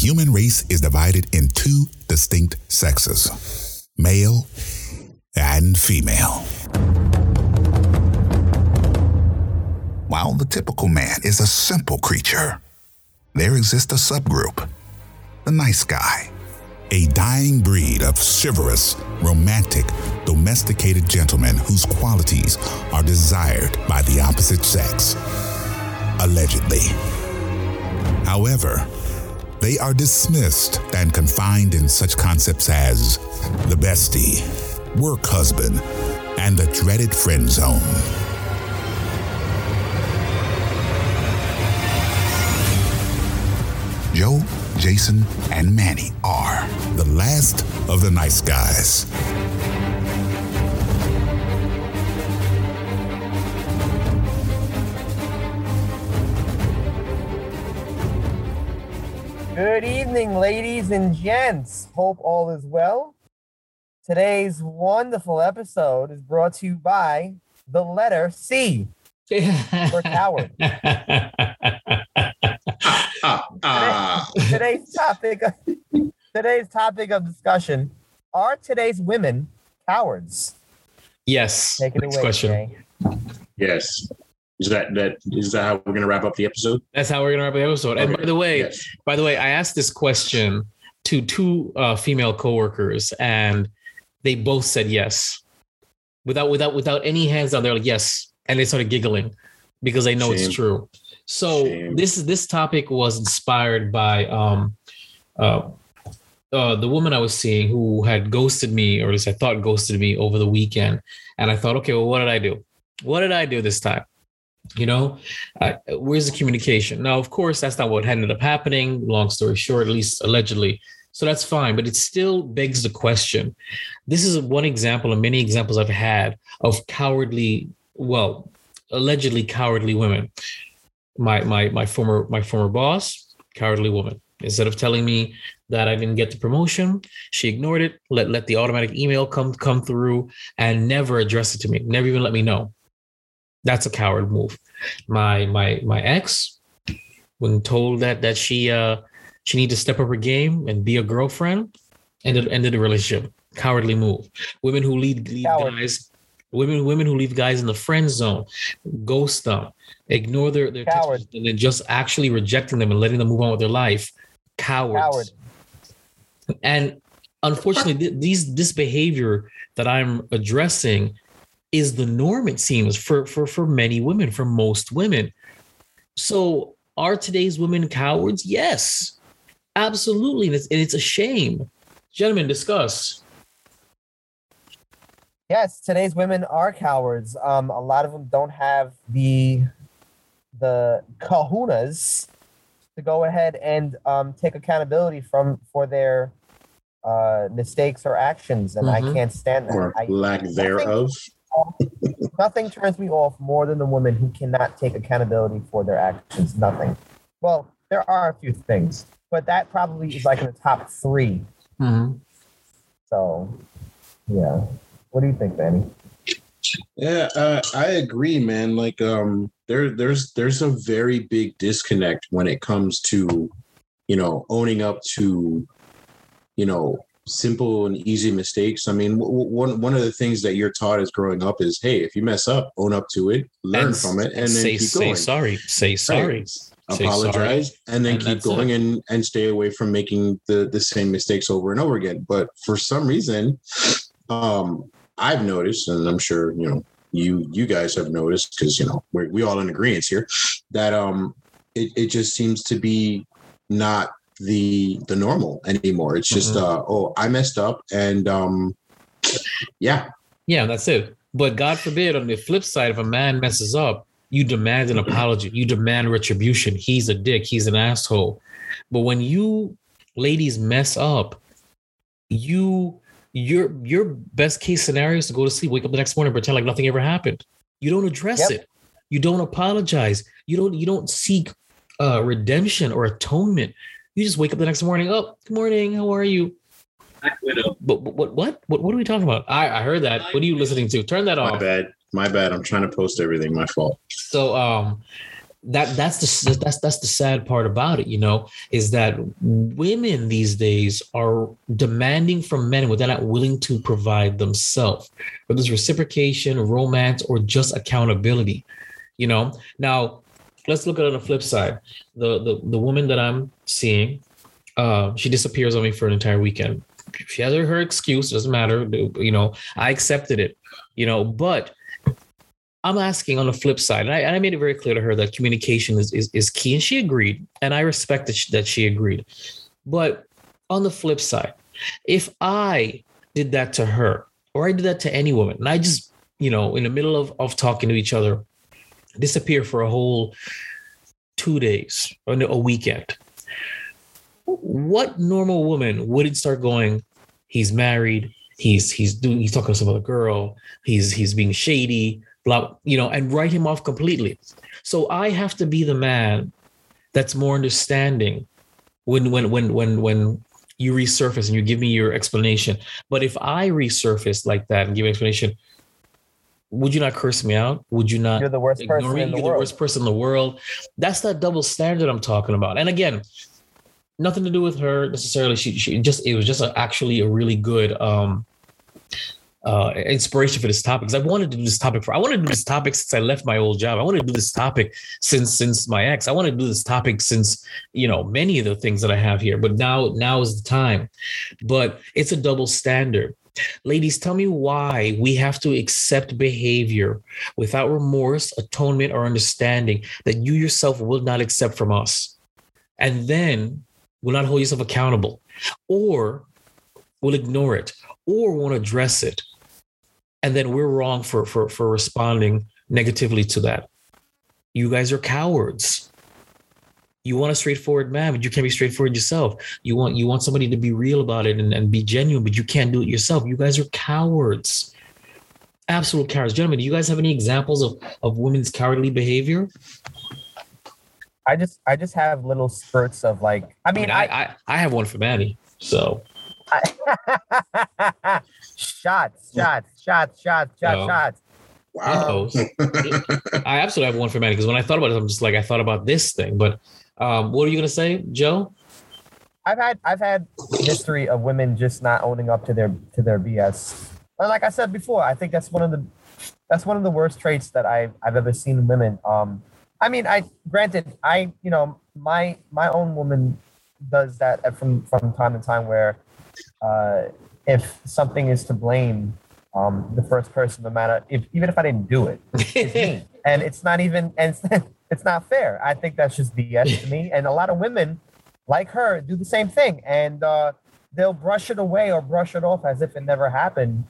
human race is divided in two distinct sexes male and female. While the typical man is a simple creature, there exists a subgroup, the nice guy, a dying breed of chivalrous, romantic, domesticated gentlemen whose qualities are desired by the opposite sex. Allegedly. However, they are dismissed and confined in such concepts as the bestie, work husband, and the dreaded friend zone. Joe, Jason, and Manny are the last of the nice guys. Good evening, ladies and gents. Hope all is well. Today's wonderful episode is brought to you by the letter C for coward. Ah, today's topic today's topic of discussion are today's women cowards Yes. take it Next away question. Jay. yes. Is that that is that how we're gonna wrap up the episode? That's how we're gonna wrap up the episode. And by the way, Yes. by the way, I asked this question to two uh, female coworkers, and they both said yes, without without without any hands down. They're like yes, and they started giggling because they know Shame. it's true. So Shame. this this topic was inspired by um, uh, uh, the woman I was seeing who had ghosted me, or at least I thought ghosted me over the weekend, and I thought, okay, well, what did I do? What did I do this time? You know, uh, where's the communication? Now, of course, that's not what ended up happening. Long story short, at least allegedly. So that's fine, but it still begs the question. This is one example of many examples I've had of cowardly, well, allegedly cowardly women. My my my former my former boss, cowardly woman. Instead of telling me that I didn't get the promotion, she ignored it, let let the automatic email come come through, and never addressed it to me. Never even let me know. That's a coward move. My my my ex, when told that that she uh she need to step up her game and be a girlfriend, ended ended the relationship. Cowardly move. Women who lead leave guys, women women who leave guys in the friend zone, ghost them, ignore their their text Coward. and then just actually rejecting them and letting them move on with their life. Cowards. Coward. And unfortunately, th- these this behavior that I'm addressing is the norm. It seems for for for many women, for most women. So, are today's women cowards? Yes, absolutely, and it's, and it's a shame. Gentlemen, discuss. yes today's women are cowards um a lot of them don't have the the kahunas to go ahead and um take accountability from for their uh mistakes or actions and i Mhm. can't stand that Or I, lack thereof. Nothing turns me off more than the woman who cannot take accountability for their actions. Nothing. Well, there are a few things, but that probably is like in the top 3 So, yeah. What do you think, Benny? Yeah, uh, I agree, man. Like, um, there, there's, there's a very big disconnect when it comes to, you know, owning up to, you know, simple and easy mistakes. I mean, w- one one of the things that you're taught as growing up is, hey, if you mess up, own up to it, learn And from it, and then say say sorry. Say sorry. Say apologize and then And keep going and and stay away from making the the same mistakes over and over again but for some reason um i've noticed and i'm sure you know you you guys have noticed because you know we're we all in agreement here that um it, it just seems to be not the the normal anymore it's just Mhm. uh oh i messed up and um yeah Yeah, that's it. But God forbid, on the flip side, if a man messes up, you demand an apology, you demand retribution. He's a dick, he's an asshole. But when you ladies mess up, you your your best case scenario is to go to sleep, wake up the next morning, pretend like nothing ever happened. You don't address Yep. it. You don't apologize. You don't you don't seek uh redemption or atonement. You just wake up the next morning. Oh, good morning. How are you? But, but what what what what are we talking about? I I heard that. What are you listening to? Turn that off. my bad my bad i'm trying to post everything my fault So um that that's the that's that's the sad part about it you know is that women these days are demanding from men what they're not willing to provide themselves whether it's reciprocation romance or just accountability you know now let's look at it on the flip side the the, the woman that i'm seeing uh she disappears on me for an entire weekend she has her, her excuse doesn't matter you know i accepted it you know but I'm asking on the flip side, and I, and I, made it very clear to her that communication is, is, is key, and she agreed, and I respect that she, that she agreed. But on the flip side, if I did that to her, or I did that to any woman, and I just, you know, in the middle of, of talking to each other, disappear for a whole two days or a weekend, what normal woman wouldn't start going, he's married, he's he's doing he's talking to some other girl, he's he's being shady, blah, you know, and write him off completely. So I have to be the man that's more understanding when when when when when you resurface and you give me your explanation. But if I resurface like that and give an explanation, would you not curse me out? Would you not? You're the worst person me? in the You're world. the worst person in the world. That's that double standard I'm talking about. And again, nothing to do with her necessarily. She, she just it was just a, actually a really good um uh, inspiration for this topic because I wanted to do this topic for I wanted to do this topic since I left my old job. I wanted to do this topic since since my ex. I wanted to do this topic since you know many of the things that I have here. But now now is the time. But it's a double standard. Ladies, tell me why we have to accept behavior without remorse, atonement, or understanding that you yourself will not accept from us. And then will not hold yourself accountable or will ignore it or won't address it and then we're wrong for for for responding negatively to that you guys are cowards you want a straightforward man but you can't be straightforward yourself you want you want somebody to be real about it and, and be genuine but you can't do it yourself you guys are cowards absolute cowards gentlemen do you guys have any examples of of women's cowardly behavior i just i just have little spurts of like i mean i mean, I, I, I have one for Manny so shots, shots, shots, shots, shots, no. shots. Wow. I absolutely have one for Manny because when I thought about it, I'm just like I thought about this thing. But um, what are you gonna say, Joe? I've had I've had history of women just not owning up to their to their BS. And like I said before, I think that's one of the that's one of the worst traits that I've I've ever seen in women. Um, I mean, I granted, I you know my my own woman does that from from time to time where uh, if something is to blame, um, the first person, no matter if even if I didn't do it, it's and it's not even and it's, not fair. I think that's just BS to me. And a lot of women like her do the same thing, and uh, they'll brush it away or brush it off as if it never happened,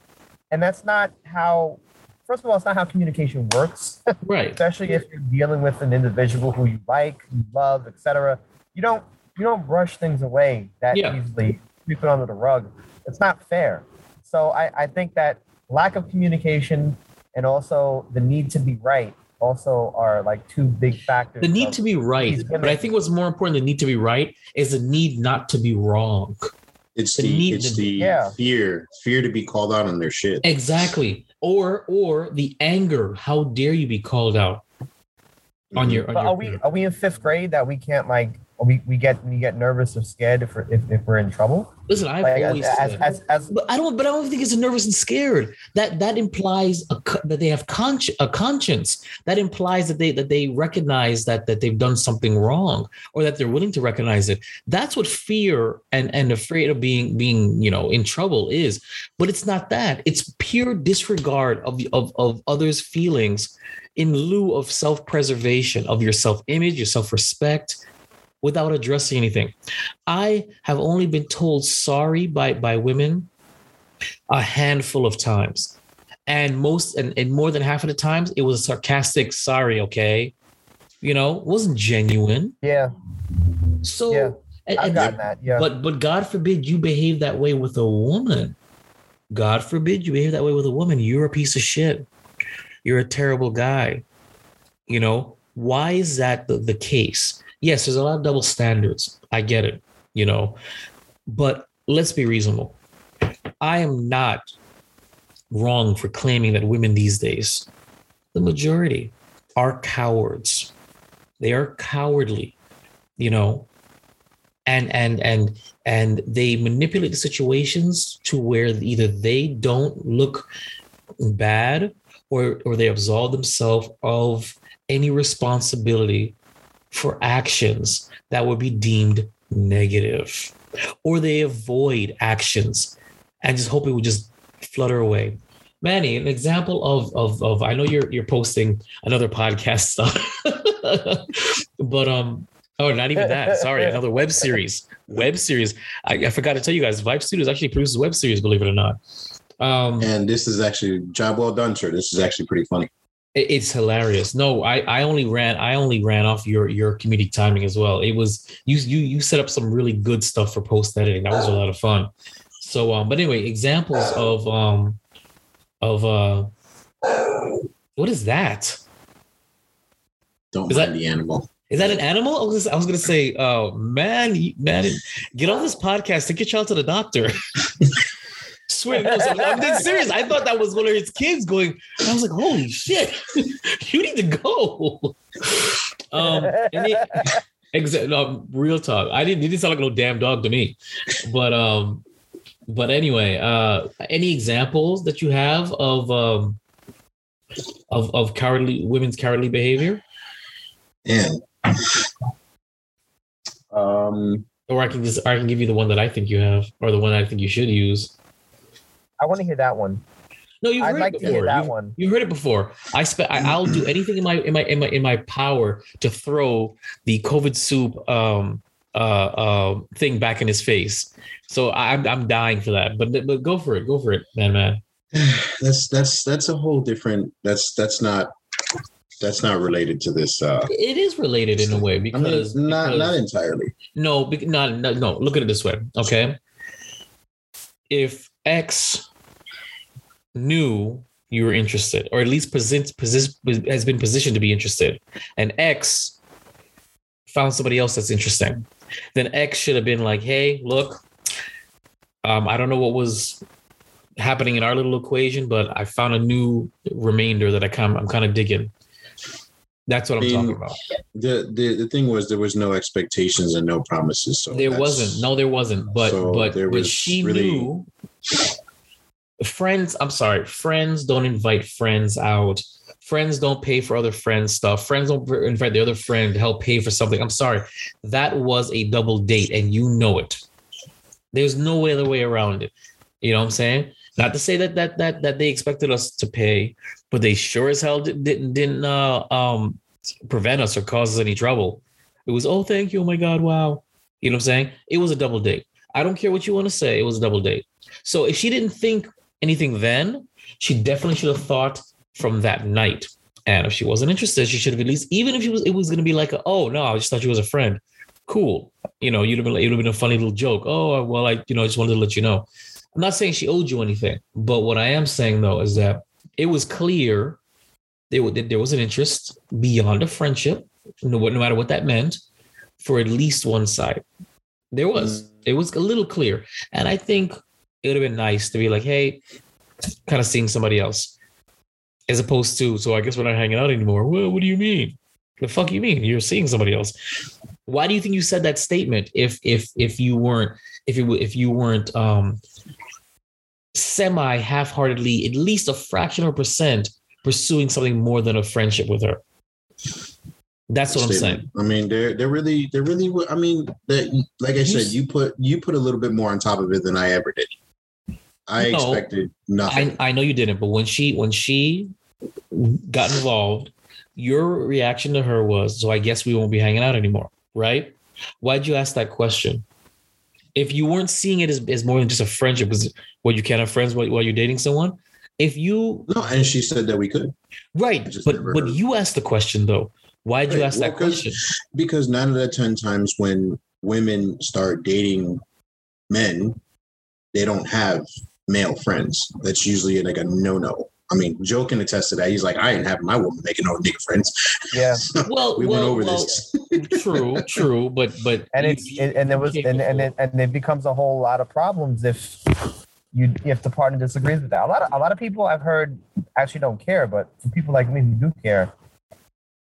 and that's not how. First of all, it's not how communication works. Right. Especially if you're dealing with an individual who you like, you love, etc. You don't you don't brush things away that yeah. easily sweep it under the rug. It's not fair. So I, I think that lack of communication and also the need to be right also are like two big factors. The need to be right, but I think what's more important than need to be right is the need not to be wrong. It's the, the need it's the yeah. fear, fear to be called out on their shit. Exactly, or or the anger. How dare you be called out on mm-hmm. your? On but your are we are we in fifth grade that we can't like we, we get we get nervous or scared if we're, if, if we're in trouble. Listen, I've like, always as, said, as, as, but I don't but I don't think it's nervous and scared. That that implies a, that they have consci- a conscience. That implies that they that they recognize that that they've done something wrong or that they're willing to recognize it. That's what fear and and afraid of being being you know in trouble is. But it's not that. It's pure disregard of of of others' feelings in lieu of self-preservation of your self-image, your self-respect without addressing anything. I have only been told sorry by by women a handful of times. And most and, and more than half of the times it was a sarcastic sorry, okay? You know, wasn't genuine. Yeah. So yeah. I've gotten that. Yeah. But but God forbid you behave that way with a woman. God forbid you behave that way with a woman. You're a piece of shit. You're a terrible guy. You know, why is that the, the case? Yes, there's a lot of double standards. I get it, you know, but let's be reasonable. I am not wrong for claiming that women these days, the majority, are cowards. they are cowardly, you know, and and and and they manipulate the situations to where either they don't look bad or or they absolve themselves of any responsibility for actions that would be deemed negative or they avoid actions and just hope it would just flutter away manny an example of of, of i know you're you're posting another podcast stuff but um oh not even that sorry another web series web series I, I forgot to tell you guys vibe studios actually produces web series believe it or not um And this is actually job well done, sir. This is actually pretty funny. It- It's hilarious. No, I I only ran I only ran off your your comedic timing as well. It was you you you set up some really good stuff for post editing. That was a lot of fun. So um, but anyway, examples of um of uh what is that? Don't Is mind that- the animal. Is that an animal? I was, I was gonna say, oh man, man, get on this podcast. Take your child to the doctor. Swear, no, so I'm being serious. I thought that was one of his kids going. I was like, holy shit, you need to go. Um, and it, exa- no, real talk. I didn't. It didn't sound like no damn dog to me. But um, but anyway, uh, any examples that you have of um, of of cowardly women's cowardly behavior? And um, Or I can just I can give you the one that I think you have, or the one I think you should use. I want to hear that one. No, you've I'd heard like it to hear before. that You've, one. you heard it before. I spent. I, I'll do anything in my in my in my in my power to throw the COVID soup um uh uh thing back in his face. So I'm I'm dying for that. But but go for it. Go for it, man, man. that's that's that's a whole different. That's that's not that's not related to this. Uh, It is related in a way I mean, because not because- not entirely. No, bec- not, no, no. Look at it this way, okay? If X knew you were interested, or at least present, posi- has been positioned to be interested, and X found somebody else that's interesting, then X should have been like, "Hey, look, um, I don't know what was happening in our little equation, but I found a new remainder that I kind I'm kind of digging." That's what I'm I mean, talking about. The, the the thing was there was no expectations and no promises. So there wasn't no there wasn't but So but but was she really- knew friends i'm sorry friends don't invite friends out. Friends don't pay for other friends stuff. Friends don't invite the other friend to help pay for something. I'm sorry. That was a double date and you know it. There's no other way around it. You know what i'm saying? Not to say that that that that they expected us to pay but they sure as hell didn't didn't, didn't uh, um prevent us or cause us any trouble. It was oh thank you. Oh my god. Wow. You know what I'm saying? It was a double date. I don't care what you want to say. It was a double date. So if she didn't think anything then, she definitely should have thought from that night. And if she wasn't interested, she should have at least, even if she was, it was going to be like, a, oh no, I just thought she was a friend. Cool. You know, you'd have been, it would have been a funny little joke. Oh well, I, you know, I just wanted to let you know. I'm not saying she owed you anything, but what I am saying though is that it was clear there, there was an interest beyond a friendship, no, no matter what that meant, for at least one side. There was. Mm. It was a little clear. And I think it would have been nice to be like, hey, kind of seeing somebody else. As opposed to, so I guess we're not hanging out anymore. Well, what do you mean? The fuck you mean? You're seeing somebody else. Why do you think you said that statement if if if you weren't if you if you weren't um semi half-heartedly, at least a fraction of a percent pursuing something more than a friendship with her? That's what I'm saying. I mean, they're they're really they're really. I mean, that like I said, you put you put a little bit more on top of it than I ever did. I No. expected nothing. I, I know you didn't, but when she when she got involved, your reaction to her was, "So I guess we won't be hanging out anymore, right?" Why'd you ask that question? If you weren't seeing it as, as more than just a friendship, because well, you can't have friends while, while you're dating someone. If you no, and she said that we could right, but but you asked the question though. Why'd you ask well, that question? because nine out of ten times when women start dating men, they don't have male friends. That's usually like a no no. I mean, Joe can attest to that. He's like, I ain't having my woman making no nigga friends. Yeah, Well, we well, went over well, this. true, true, but but and you- it's you- and, and there was and and it, and it becomes a whole lot of problems if you if the partner disagrees with that. A lot of a lot of people I've heard actually don't care, but for people like me who do care,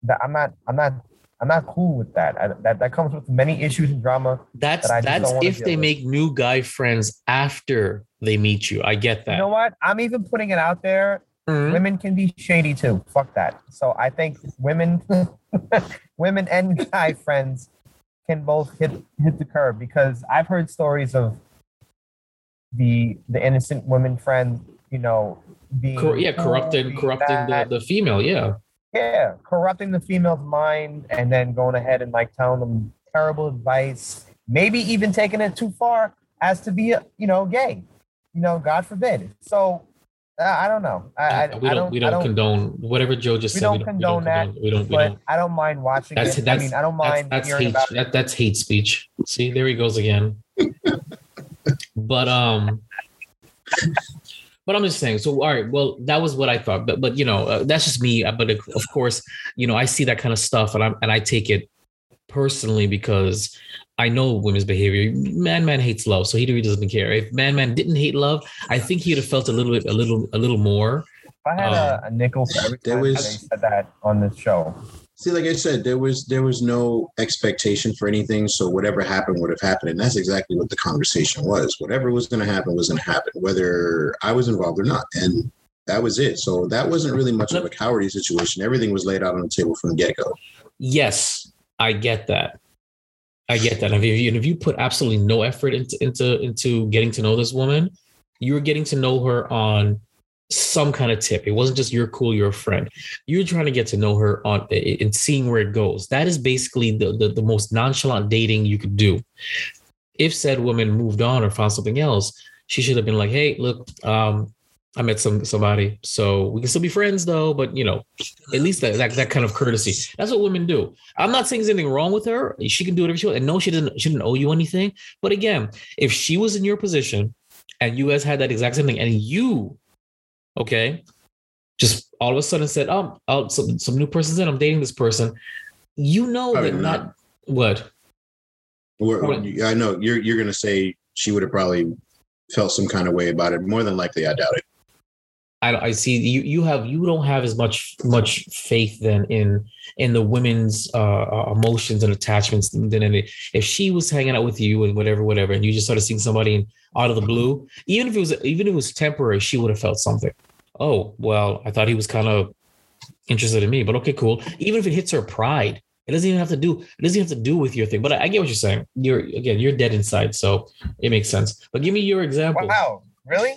that I'm not I'm not I'm not cool with that. I, that that comes with many issues and drama. That's that that's if they with. make new guy friends after they meet you. I get that. You know what? I'm even putting it out there. Mhm. Women can be shady too. Fuck that. So I think women, women and guy friends can both hit hit the curb because I've heard stories of the the innocent women friend, you know, being Cor- yeah, cool, corrupting being corrupting the, the female. Yeah. yeah, corrupting the female's mind and then going ahead and like telling them terrible advice, maybe even taking it too far as to be, you know, gay. You know, God forbid. So uh, I don't know. I, I, we don't, don't. we don't, don't condone whatever Joe just we said. don't condone that, We don't. We but don't. I don't mind watching That's it. that's. I mean, I don't mind that's hearing hate. about. That, that's hate speech. See, there he goes again. but um. But I'm just saying. So, all right. Well, that was what I thought. But, but you know, uh, that's just me. Uh, But of course, you know, I see that kind of stuff, and I'm and I take it personally because I know women's behavior. Man, man hates love, so he really doesn't care. If man, man didn't hate love, I think he'd have felt a little bit, a little, a little more. If I had a, um, a nickel for every time was- they said that on this show, See, like I said, there was there was no expectation for anything. So whatever happened would have happened, and that's exactly what the conversation was. Whatever was going to happen was going to happen, whether I was involved or not, and that was it. So that wasn't really much of a cowardly situation. Everything was laid out on the table from the get go. Yes, I get that. I get that. And if you, if you put absolutely no effort into into into getting to know this woman, you were getting to know her on some kind of tip. It wasn't just you're cool, you're a friend. You're trying to get to know her on and seeing where it goes. That is basically the, the the most nonchalant dating you could do. If said woman moved on or found something else, she should have been like, "Hey, look, um, I met some somebody, so we can still be friends, though." But you know, at least that, that that kind of courtesy. That's what women do. I'm not saying there's anything wrong with her. She can do whatever she wants. And no, she didn't she didn't owe you anything. But again, if she was in your position and you guys had that exact same thing, and you, okay, just all of a sudden said, "Oh, oh some, some new person's in. I'm dating this person," you know Probably that not. not what I know you're you're going to say she would have probably felt some kind of way about it. More than likely, I doubt it. I, I see you you have you don't have as much much faith then in in the women's uh, uh, emotions and attachments than. If she was hanging out with you and whatever whatever, and you just started seeing somebody out of the blue, even if it was even if it was temporary, she would have felt something. Oh well, I thought he was kind of interested in me, but okay, cool. Even if it hits her pride, it doesn't even have to do it doesn't have to do with your thing. But I, I get what you're saying. You're again, you're dead inside, so it makes sense. But give me your example. wow, really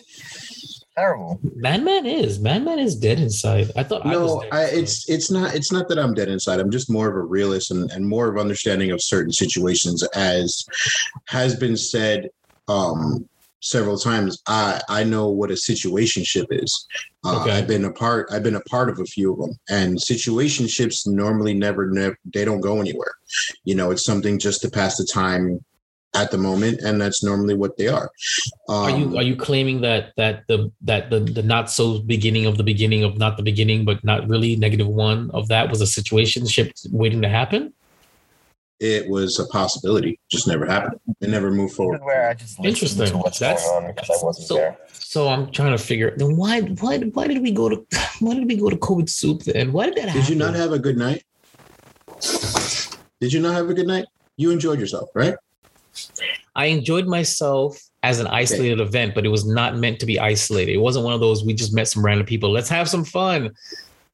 terrible. Man, man is man, man is dead inside. I thought I was. No, dead I, it's it's not it's not that I'm dead inside. I'm just more of a realist and, and more of understanding of certain situations, as has been said um, several times. I I know what a situationship is. Uh, Okay. I've been a part. I've been a part of a few of them, and situationships normally never, never they don't go anywhere. You know, it's something just to pass the time at the moment, and that's normally what they are. Um, Are you are you claiming that that the that the the not so beginning of the beginning of not the beginning but not really negative one of that was a situation ship waiting to happen? it was a possibility, just never happened. It never moved forward. where I just Interesting. to what's That's- going on because I wasn't so- there. So I'm trying to figure then why why why did we go to why did we go to COVID soup then? Why did that happen? Did you not have a good night? Did you not have a good night? You enjoyed yourself, right? I enjoyed myself as an isolated event, but it was not meant to be isolated. It wasn't one of those we just met some random people. Let's have some fun.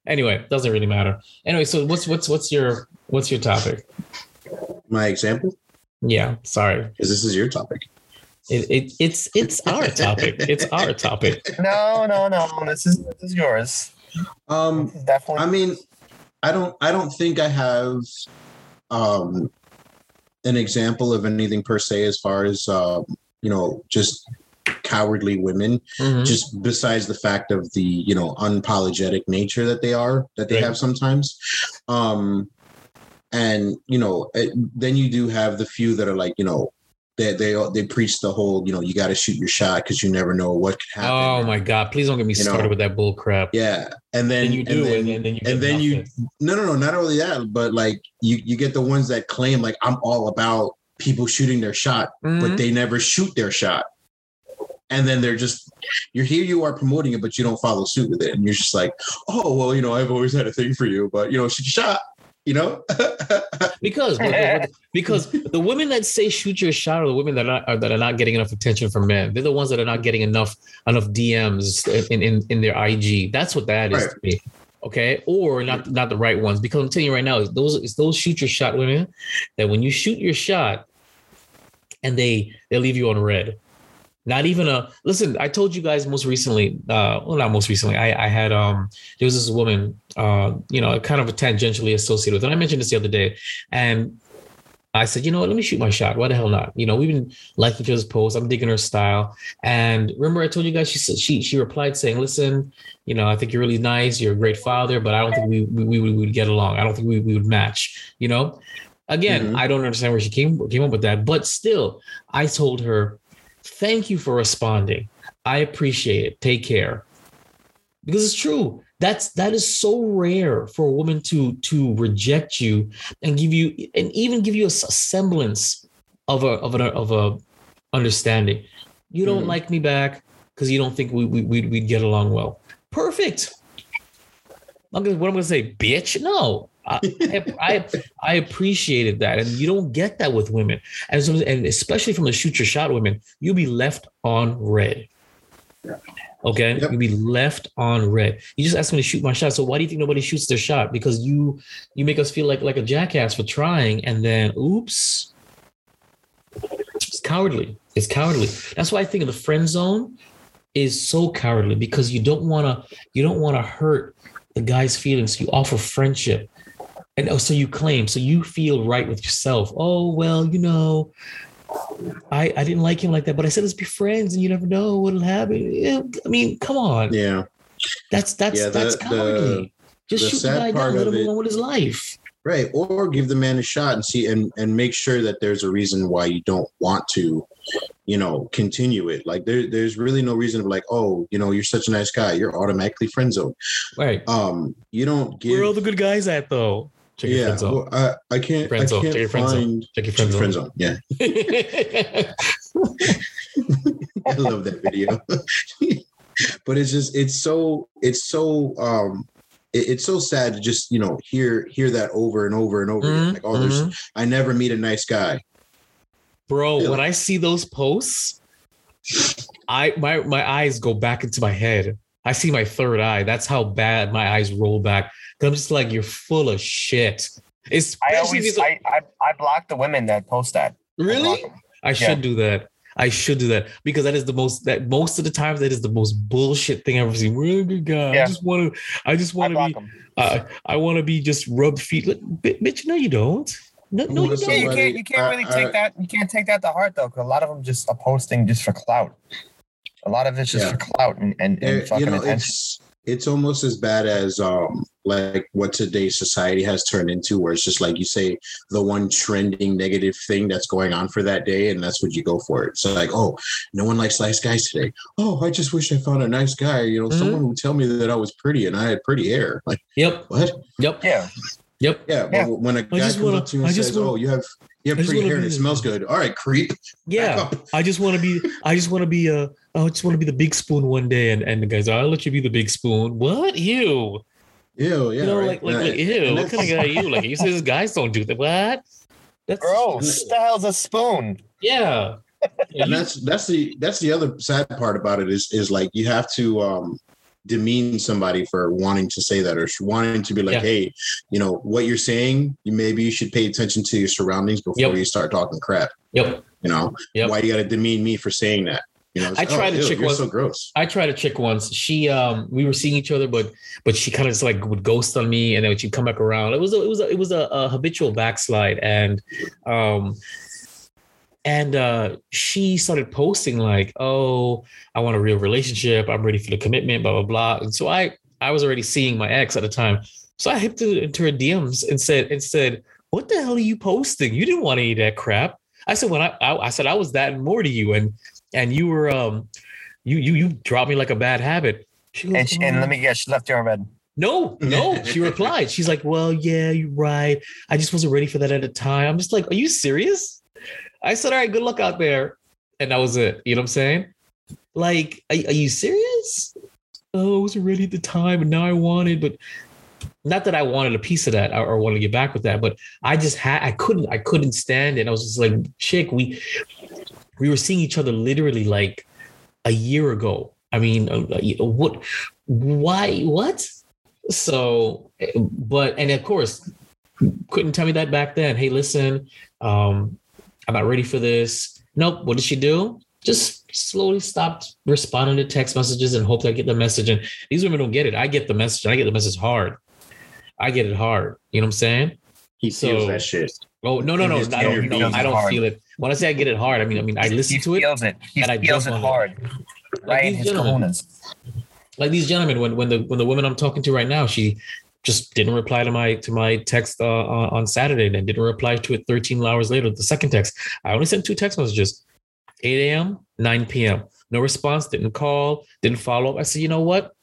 Anyway, doesn't really matter. Anyway, so what's what's what's your what's your topic? My example, Yeah, sorry. because this is your topic. It, it it's it's our topic. It's our topic. No, no, no. This is this is yours. Um, is definitely. I mean, I don't, I don't think I have, um, an example of anything per se as far as, um, you know, just cowardly women. Mhm. just besides the fact of the you know unapologetic nature that they are that they Right. have sometimes um and you know it, then you do have the few that are like you know they they they preach the whole you know you got to shoot your shot because you never know what could happen Oh my god! Please don't get me You know, started with that bull crap. yeah and then And you do, and then, and then, you and then you no no no not only that but like you you get the ones that claim like i'm all about people shooting their shot Mhm. but they never shoot their shot. And then they're just, you're here, you are promoting it, but you don't follow suit with it. And you're just like, oh, well, you know, I've always had a thing for you, but, you know, shoot your shot. You know? because because the women that say shoot your shot are the women that are, not, are, that are not getting enough attention from men. They're the ones that are not getting enough enough DMs in in, in their IG. That's what that is Right. to me. Okay, or not not the right ones because I'm telling you right now, it's those it's those shoot your shot women that when you shoot your shot and they they leave you on read. Not even a listen. I told you guys most recently. Uh, well, not most recently. I I had um there was this woman, uh, you know, kind of a tangentially associated with, and I mentioned this the other day, and I said, you know what, let me shoot my shot. Why the hell not? You know, we've been liking each other's posts. I'm digging her style. And remember, I told you guys, she said she she replied saying, listen, you know, I think you're really nice. You're a great father, but I don't think we we, we, would, get along. I don't think we, we would match. You know, again, Mhm. I don't understand where she came came up with that, but still, I told her, thank you for responding. I appreciate it. Take care. Because it's true. That's that is so rare for a woman to to reject you and give you and even give you a semblance of a of a of a understanding. You don't Mhm. like me back because you don't think we, we we'd, we'd get along well. Perfect. I'm gonna, what I'm gonna say, bitch. No, I, I, I appreciated that, and you don't get that with women, and so, and especially from the shoot your shot women, you'll be left on read. Okay, Yep. you'll be left on read. You just asked me to shoot my shot. So why do you think nobody shoots their shot? Because you you make us feel like like a jackass for trying, and then oops, it's cowardly. It's cowardly. That's why I think of the friend zone is so cowardly because you don't want to you don't want to hurt the guy's feelings. You offer friendship. And oh, so you claim, so you feel right with yourself. Oh, well, you know, I I didn't like him like that, but I said let's be friends and you never know what'll happen. Yeah, I mean, come on. yeah. That's that's Yeah, that's the- cowardly. Just the shoot the guy part down, let him it- go with his life. Right. Or give the man a shot and see and and make sure that there's a reason why you don't want to, you know, continue it. Like there there's really no reason to like, oh, you know, you're such a nice guy. You're automatically friend zone. Right. Um, you don't give Where are all the good guys at though? Check your yeah, friend zone. well, I, I can't Friend zone. I can't your friend zone. find Check your Check friend your zone. friend zone. Yeah. I love that video. but it's just it's so it's so um it- it's so sad to just you know hear hear that over and over and over Mhm, again. Like, oh, there's mhm. I never meet a nice guy. Bro, Yeah. when I see those posts, I my my eyes go back into my head. I see my third eye. That's how bad my eyes roll back. 'Cause I'm just like, you're full of shit. Especially I if always it's a- I, I I block the women that post that. I block really. 'em. I should Yeah. do that. I should do that because that is the most that most of the times that is the most bullshit thing I've ever seen. We're a good guy. Yeah. I just want to. I just want to block be. them. Uh, I want to be just rubbed feet. Like, bitch, no, you don't. No, no, you Well, don't. You can't you can't I- really I- take that you can't take that to heart though, because a lot of them just are posting just for clout. A lot of it's just Yeah. for clout and, and, and Eh, fucking you know, attention. it's it's almost as bad as um like what today's society has turned into, where it's just like you say the one trending negative thing that's going on for that day, and that's what you go for. It's like, oh, no one likes nice guys today. Oh, I just wish I found a nice guy. You know, Mhm. someone would tell me that I was pretty and I had pretty hair. Like Yep. what? Yep. Yeah, Yep. Yeah, Yeah. when a guy comes wanna- up to you and just says, wanna- "Oh, you have you have pretty hair and it smells good," all right, creep. Yeah. I just want to be. I just want to be a. I just want to be the big spoon one day, and and the guys, I'll let you be the big spoon. What? Ew. Ew, yeah, you know, right? like like, And- like ew. What kind of that's- guy are you? Like you say, these guys don't do that. What? That's gross. the hell's a spoon? Yeah. Yeah, and that's that's the that's the other sad part about it is is like you have to um demean somebody for wanting to say that or wanting to be like Yeah. hey you know what you're saying you maybe you should pay attention to your surroundings before Yep. you start talking crap yep. you know Yep. why you got to demean me for saying that you know I like, tried oh, to ew, check you're once- so gross I tried a chick once. She um we were seeing each other, but but she kind of just like would ghost on me, and then she'd come back around. It was a, it was a, it was a, a habitual backslide, and um and uh she started posting like, oh, I want a real relationship. I'm ready for the commitment. Blah blah blah. And so I I was already seeing my ex at the time, so I hit into her DMs and said and said, what the hell are you posting? You didn't want any of that crap. I said when I I, I said I was that and more to you, and and you were um you you you dropped me like a bad habit. She goes, And, she, and let me guess, she left you on read. no, no. She replied. She's like, "Well, yeah, you're right. I just wasn't ready for that at the time." I'm just like, "Are you serious?" I said, "All right, good luck out there," and that was it. You know what I'm saying? Like, are, are you serious? Oh, I wasn't ready at the time, and now I wanted, but not that I wanted a piece of that or, or wanted to get back with that, but I just had I couldn't I couldn't stand it. I was just like, chick, we we were seeing each other literally like a year ago. I mean, uh, uh what? Why? What? So, but and of course, couldn't tell me that back then. Hey, listen, um, I'm not ready for this. Nope. What did she do? Just slowly stopped responding to text messages and hoped that I get the message. And these women don't get it. I get the message. I get the message hard. I get it hard. You know what I'm saying? He feels that shit. Oh no no no! I don't, no, I don't feel it. When I say I get it hard, I mean I mean I listen he to it. Feels it. He and I feels it hard. Like right these gentlemen. Like these gentlemen, when when the when the woman I'm talking to right now, she just didn't reply to my to my text uh, on on Saturday, then didn't reply to it 13 hours later. The second text, I only sent two text messages, 8 a.m., 9 p.m. No response, didn't call, didn't follow up. I said, you know what?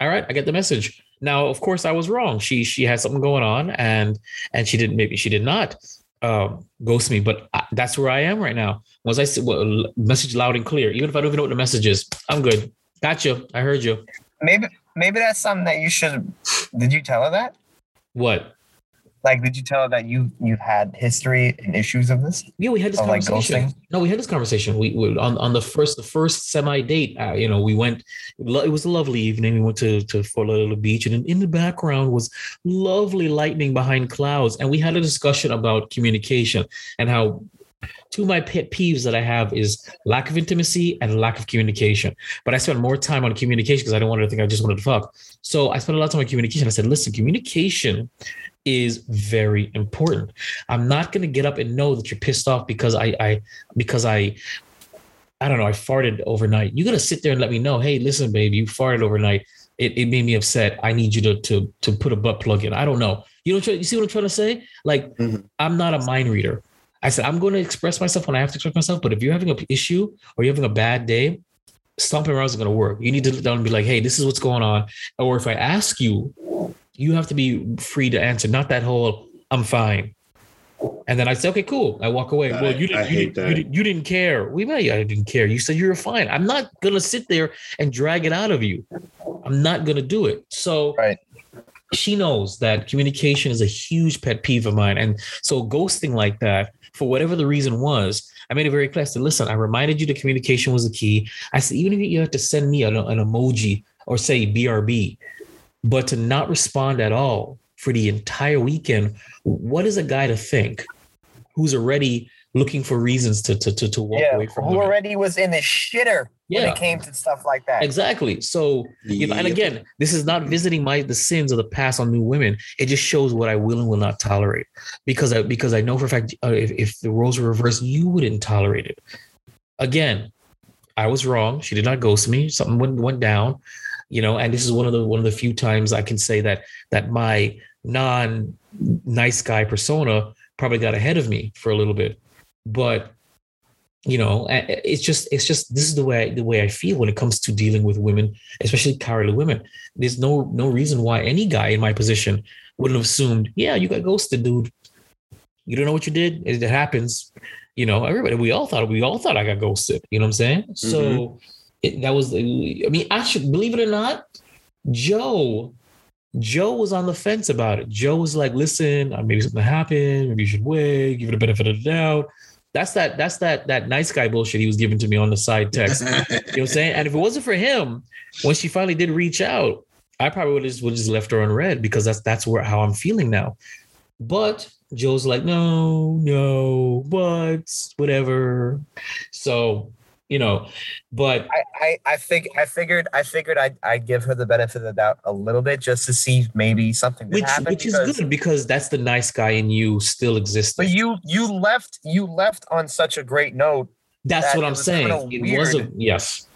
All right, I get the message. Now, of course, I was wrong. She she had something going on, and and she didn't maybe she did not um, ghost me, but I, that's where I am right now. Once I said well, message loud and clear, even if I don't even know what the message is, I'm good. Gotcha. I heard you. Maybe maybe that's something that you should. Did you tell her that? What? Like, did you tell her that you you've had history and issues of this? Yeah, we had this Of, like, conversation. ghosting? no, we had this conversation. We, we on on the first the first semi date. Uh, you know, we went. It was a lovely evening. We went to to Fort Lauderdale Beach, and in, in the background was lovely lightning behind clouds. And we had a discussion about communication and how two of my pet peeves that I have is lack of intimacy and lack of communication. But I spent more time on communication because I don't want to think I just wanted to fuck. So I spent a lot of time on communication. I said, listen, communication is very important. I'm not gonna get up and know that you're pissed off because I I because I I don't know, I farted overnight. You gotta sit there and let me know, hey, listen, babe, you farted overnight. It, it made me upset. I need you to to to put a butt plug in. I don't know. You know, you see what I'm trying to say? Like, Mhm. I'm not a mind reader. I said I'm going to express myself when I have to express myself. But if you're having an issue or you're having a bad day, stomping around is going to work. You need to sit down and be like, hey, this is what's going on. Or if I ask you, you have to be free to answer. Not that whole I'm fine. And then I say, okay, cool. I walk away. God, well, you didn't, you, didn't, you, didn't, you didn't care. We may I didn't care. You said you were fine. I'm not gonna sit there and drag it out of you. I'm not gonna do it. So Right. she knows that communication is a huge pet peeve of mine. And so ghosting like that, for whatever the reason was, I made it very clear. I said, listen, I reminded you that communication was the key. I said, even if you have to send me an, an emoji or say BRB, but to not respond at all for the entire weekend, what is a guy to think who's already looking for reasons to to to, to walk yeah, away from who women? already was in the shitter when Yeah. it came to stuff like that. Exactly. So, you know, and again, this is not visiting my the sins of the past on new women. It just shows what I will and will not tolerate, because I because I know for a fact uh, if if the roles were reversed, you wouldn't tolerate it. Again, I was wrong. She did not ghost me. Something went went down, you know. And this is one of the one of the few times I can say that that my non nice guy persona probably got ahead of me for a little bit, but you know it's just it's just this is the way the way i feel when it comes to dealing with women especially cowardly women. There's no no reason why any guy in my position wouldn't have assumed yeah you got ghosted dude. You don't know what you did? It, happens. You know everybody we all thought we all thought i got ghosted. You know what i'm saying? So it, that was i mean actually believe it or not joe joe was on the fence about it. Joe was like listen uh, maybe something happened. Maybe you should wait. Give it a benefit of the doubt that's that that's that that nice guy bullshit he was giving to me on the side text. you know what I'm saying? And if it wasn't for him, when she finally did reach out, I probably would have just, would just left her unread because that's that's where how I'm feeling now. But Joe's like, no, no, but whatever. So, you know, but I, I, I think I figured I figured I'd, I'd give her the benefit of the doubt a little bit just to see maybe something which which is good because that's the nice guy in you still exists. But you you left you left on such a great note. That's that what I'm saying. kinda It was a yes.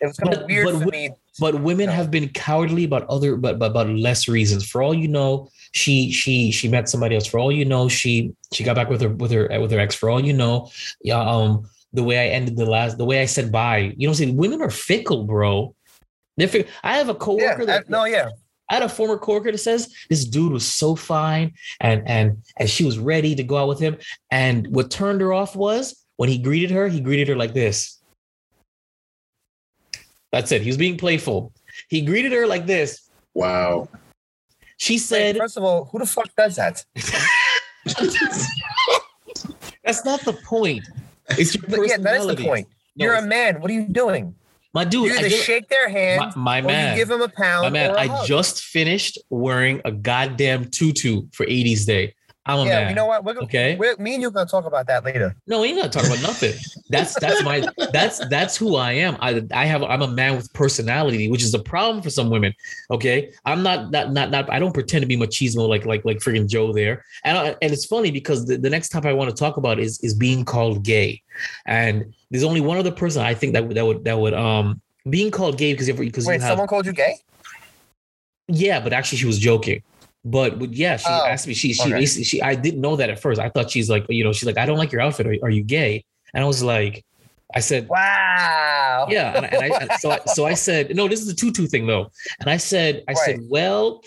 It was kind of But- weird but for me. but women have been cowardly about other but, but about less reasons for all you know she she she met somebody else for all you know she she got back with her with her with her ex for all you know yeah um the way i ended the last the way i said bye you know see women are fickle bro they're fickle. i have a Yeah, coworker I, that no, yeah. I had a former coworker that says this dude was so fine and and and she was ready to go out with him. And what turned her off was when he greeted her, he greeted her like this. That's it. He was being playful. He greeted her like this. wow. She Wait, said first of all, who the fuck does that? that's not the point. It's your But yeah, that is the personality. point. No, You're a man. What are you doing? my dude. you I either just- shake their hand my, my man. you give them a pound. My man, I hug. just finished wearing a goddamn tutu for 80s Day. I'm a yeah. You know what? We're, gonna- Okay. we're, me and you are gonna talk about that later. No, we ain't gonna talk about nothing. That's that's my that's that's who I am. I I have I'm a man with personality, which is a problem for some women. Okay, I'm not not not not. I don't pretend to be machismo like like like freaking Joe there. And I, and it's funny because the, the next topic I want to talk about is is being called gay, and there's only one other person I think that would that would that would um being called gay because because Wait, you have someone called you gay? yeah, but actually she was joking. But, but yeah, she Oh, asked me. She she okay. she I didn't know that at first. I thought she's like you know she's like I don't like your outfit. Are, are you gay? And I was like, I said Wow. yeah, and, and I and so I, so I said no. This is a tutu thing though, and I said I said well,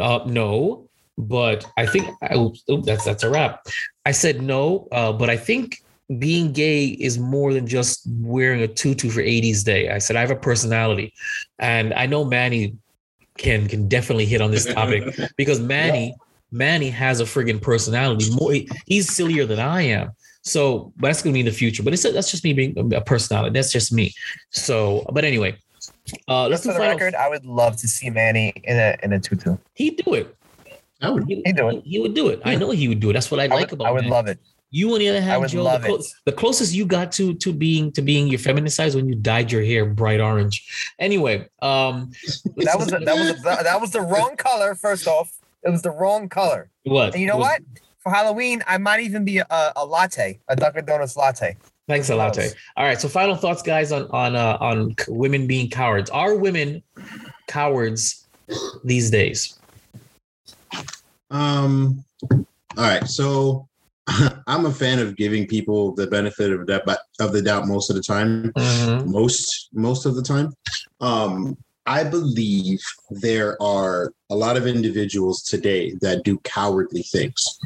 uh, no, but I think I, oops, oops, that's that's a wrap. I said no, uh, but I think being gay is more than just wearing a tutu for 80s day. I said I have a personality, and I know Manny can can definitely hit on this topic because Manny Manny has a friggin' personality. More he's sillier than I am. So, but that's gonna be in the future. But it's that's just me being a personality. That's just me. So, but anyway, uh, let's Just for the final. record, I would love to see Manny in a in a tutu. He'd do it. I would. He, He'd do it. He would do it. I know he would do it. That's what I I like would, about. I would Manny. love it. You on the other hand, Joe, the, clo- the closest you got to to being to being your feminine side when you dyed your hair bright orange. Anyway, um, That was a, that was a, that was the wrong color. First off, it was the wrong color. what? And you know was- what? For Halloween, I might even be a, a latte, a Dunkin' Donuts latte. Thanks a latte. All right. So final thoughts, guys, on on uh, on women being cowards. Are women cowards these days? Um. All right. So I'm a fan of giving people the benefit of that of the doubt most of the time. Most most of the time. Um. I believe there are a lot of individuals today that do cowardly things.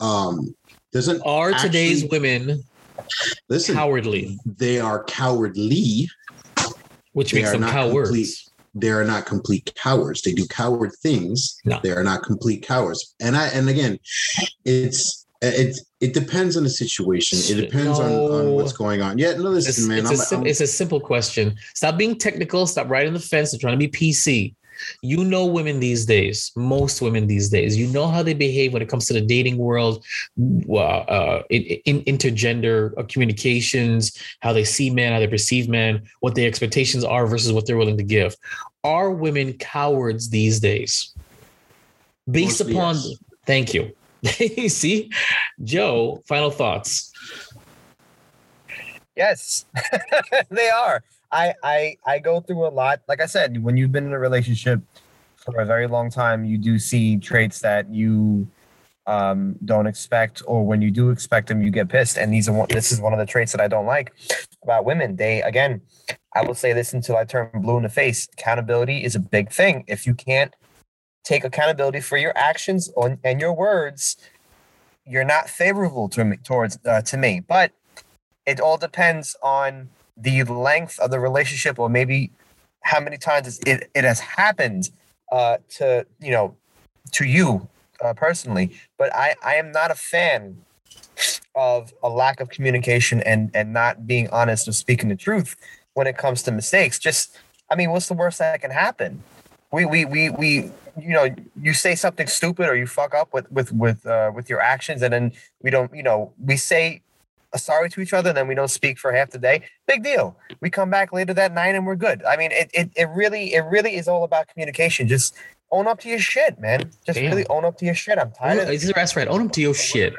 Um. Doesn't Are today's women listen. cowardly, they are cowardly. which They makes them cowards? complete. They are not complete cowards. They do coward things. No. They are not complete cowards. And I and again, it's it it depends on the situation. It depends on, on what's going on. Yeah, no, It's, listen, man. it's, a sim- I'm- it's a simple question. Stop being technical. Stop riding the fence and trying to be PC. You know women these days, most women these days. You know how they behave when it comes to the dating world, uh, in, in intergender communications, how they see men, how they perceive men, what their expectations are versus what they're willing to give. Are women cowards these days? Based Mostly upon, yes. thank you. see, Joe. Final thoughts. Yes, they are. I, I I go through a lot. Like I said, when you've been in a relationship for a very long time, you do see traits that you um, don't expect, or when you do expect them, you get pissed. And these are one. This is one of the traits that I don't like about women. They again, I will say this until I turn blue in the face. Accountability is a big thing. If you can't take accountability for your actions on, and your words, you're not favorable to me towards uh, to me. But it all depends on the length of the relationship or maybe how many times it, it has happened uh, to you know to you uh, personally. But I, I am not a fan of a lack of communication and and not being honest or speaking the truth when it comes to mistakes. Just i mean what's the worst that can happen? We we we, we you know you say something stupid or you fuck up with with with uh, with your actions and then we don't you know we say sorry to each other, and then we don't speak for half the day. Big deal. We come back later that night and we're good. I mean, it it, it really it really is all about communication. Just own up to your shit, man. Just Damn. really own up to your shit. I'm tired of Own- That's right. Own up to your shit.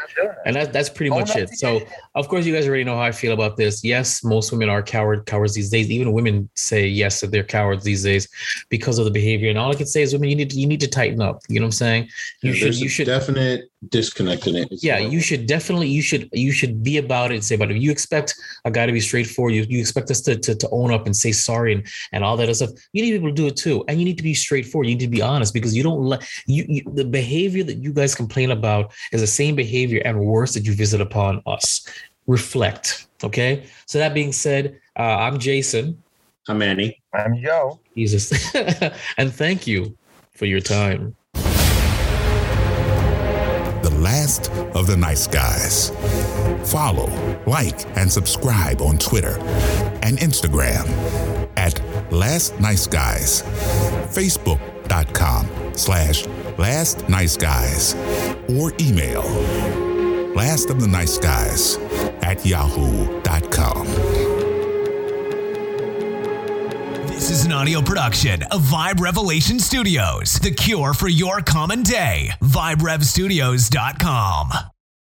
And that, that's pretty Own much it. So, shit. of course, you guys already know how I feel about this. Yes, most women are coward cowards these days. Even women say yes that they're cowards these days because of the behavior. And all I can say is, women, you need to, you need to tighten up. You know what I'm saying? You should there's you a should definite disconnect in it. It's yeah horrible. you should definitely you should you should be about it and say about it if you expect a guy to be straightforward you, you expect us to, to to own up and say sorry and and all that other stuff you need people to do it too and you need to be straightforward you need to be honest because you don't let you, you the behavior that you guys complain about is the same behavior and worse that you visit upon us reflect okay so that being said uh, i'm jason I'm Manny. I'm Joe. jesus and thank you for your time. Last of the nice guys. Follow, like, and subscribe on Twitter and Instagram at Last Nice Guys, Facebook.com slash Last Nice Guys, or email Last of the Nice Guys at yahoo.com. This is an audio production of Vibe Revelation Studios, the cure for your common day. VibeRevStudios.com.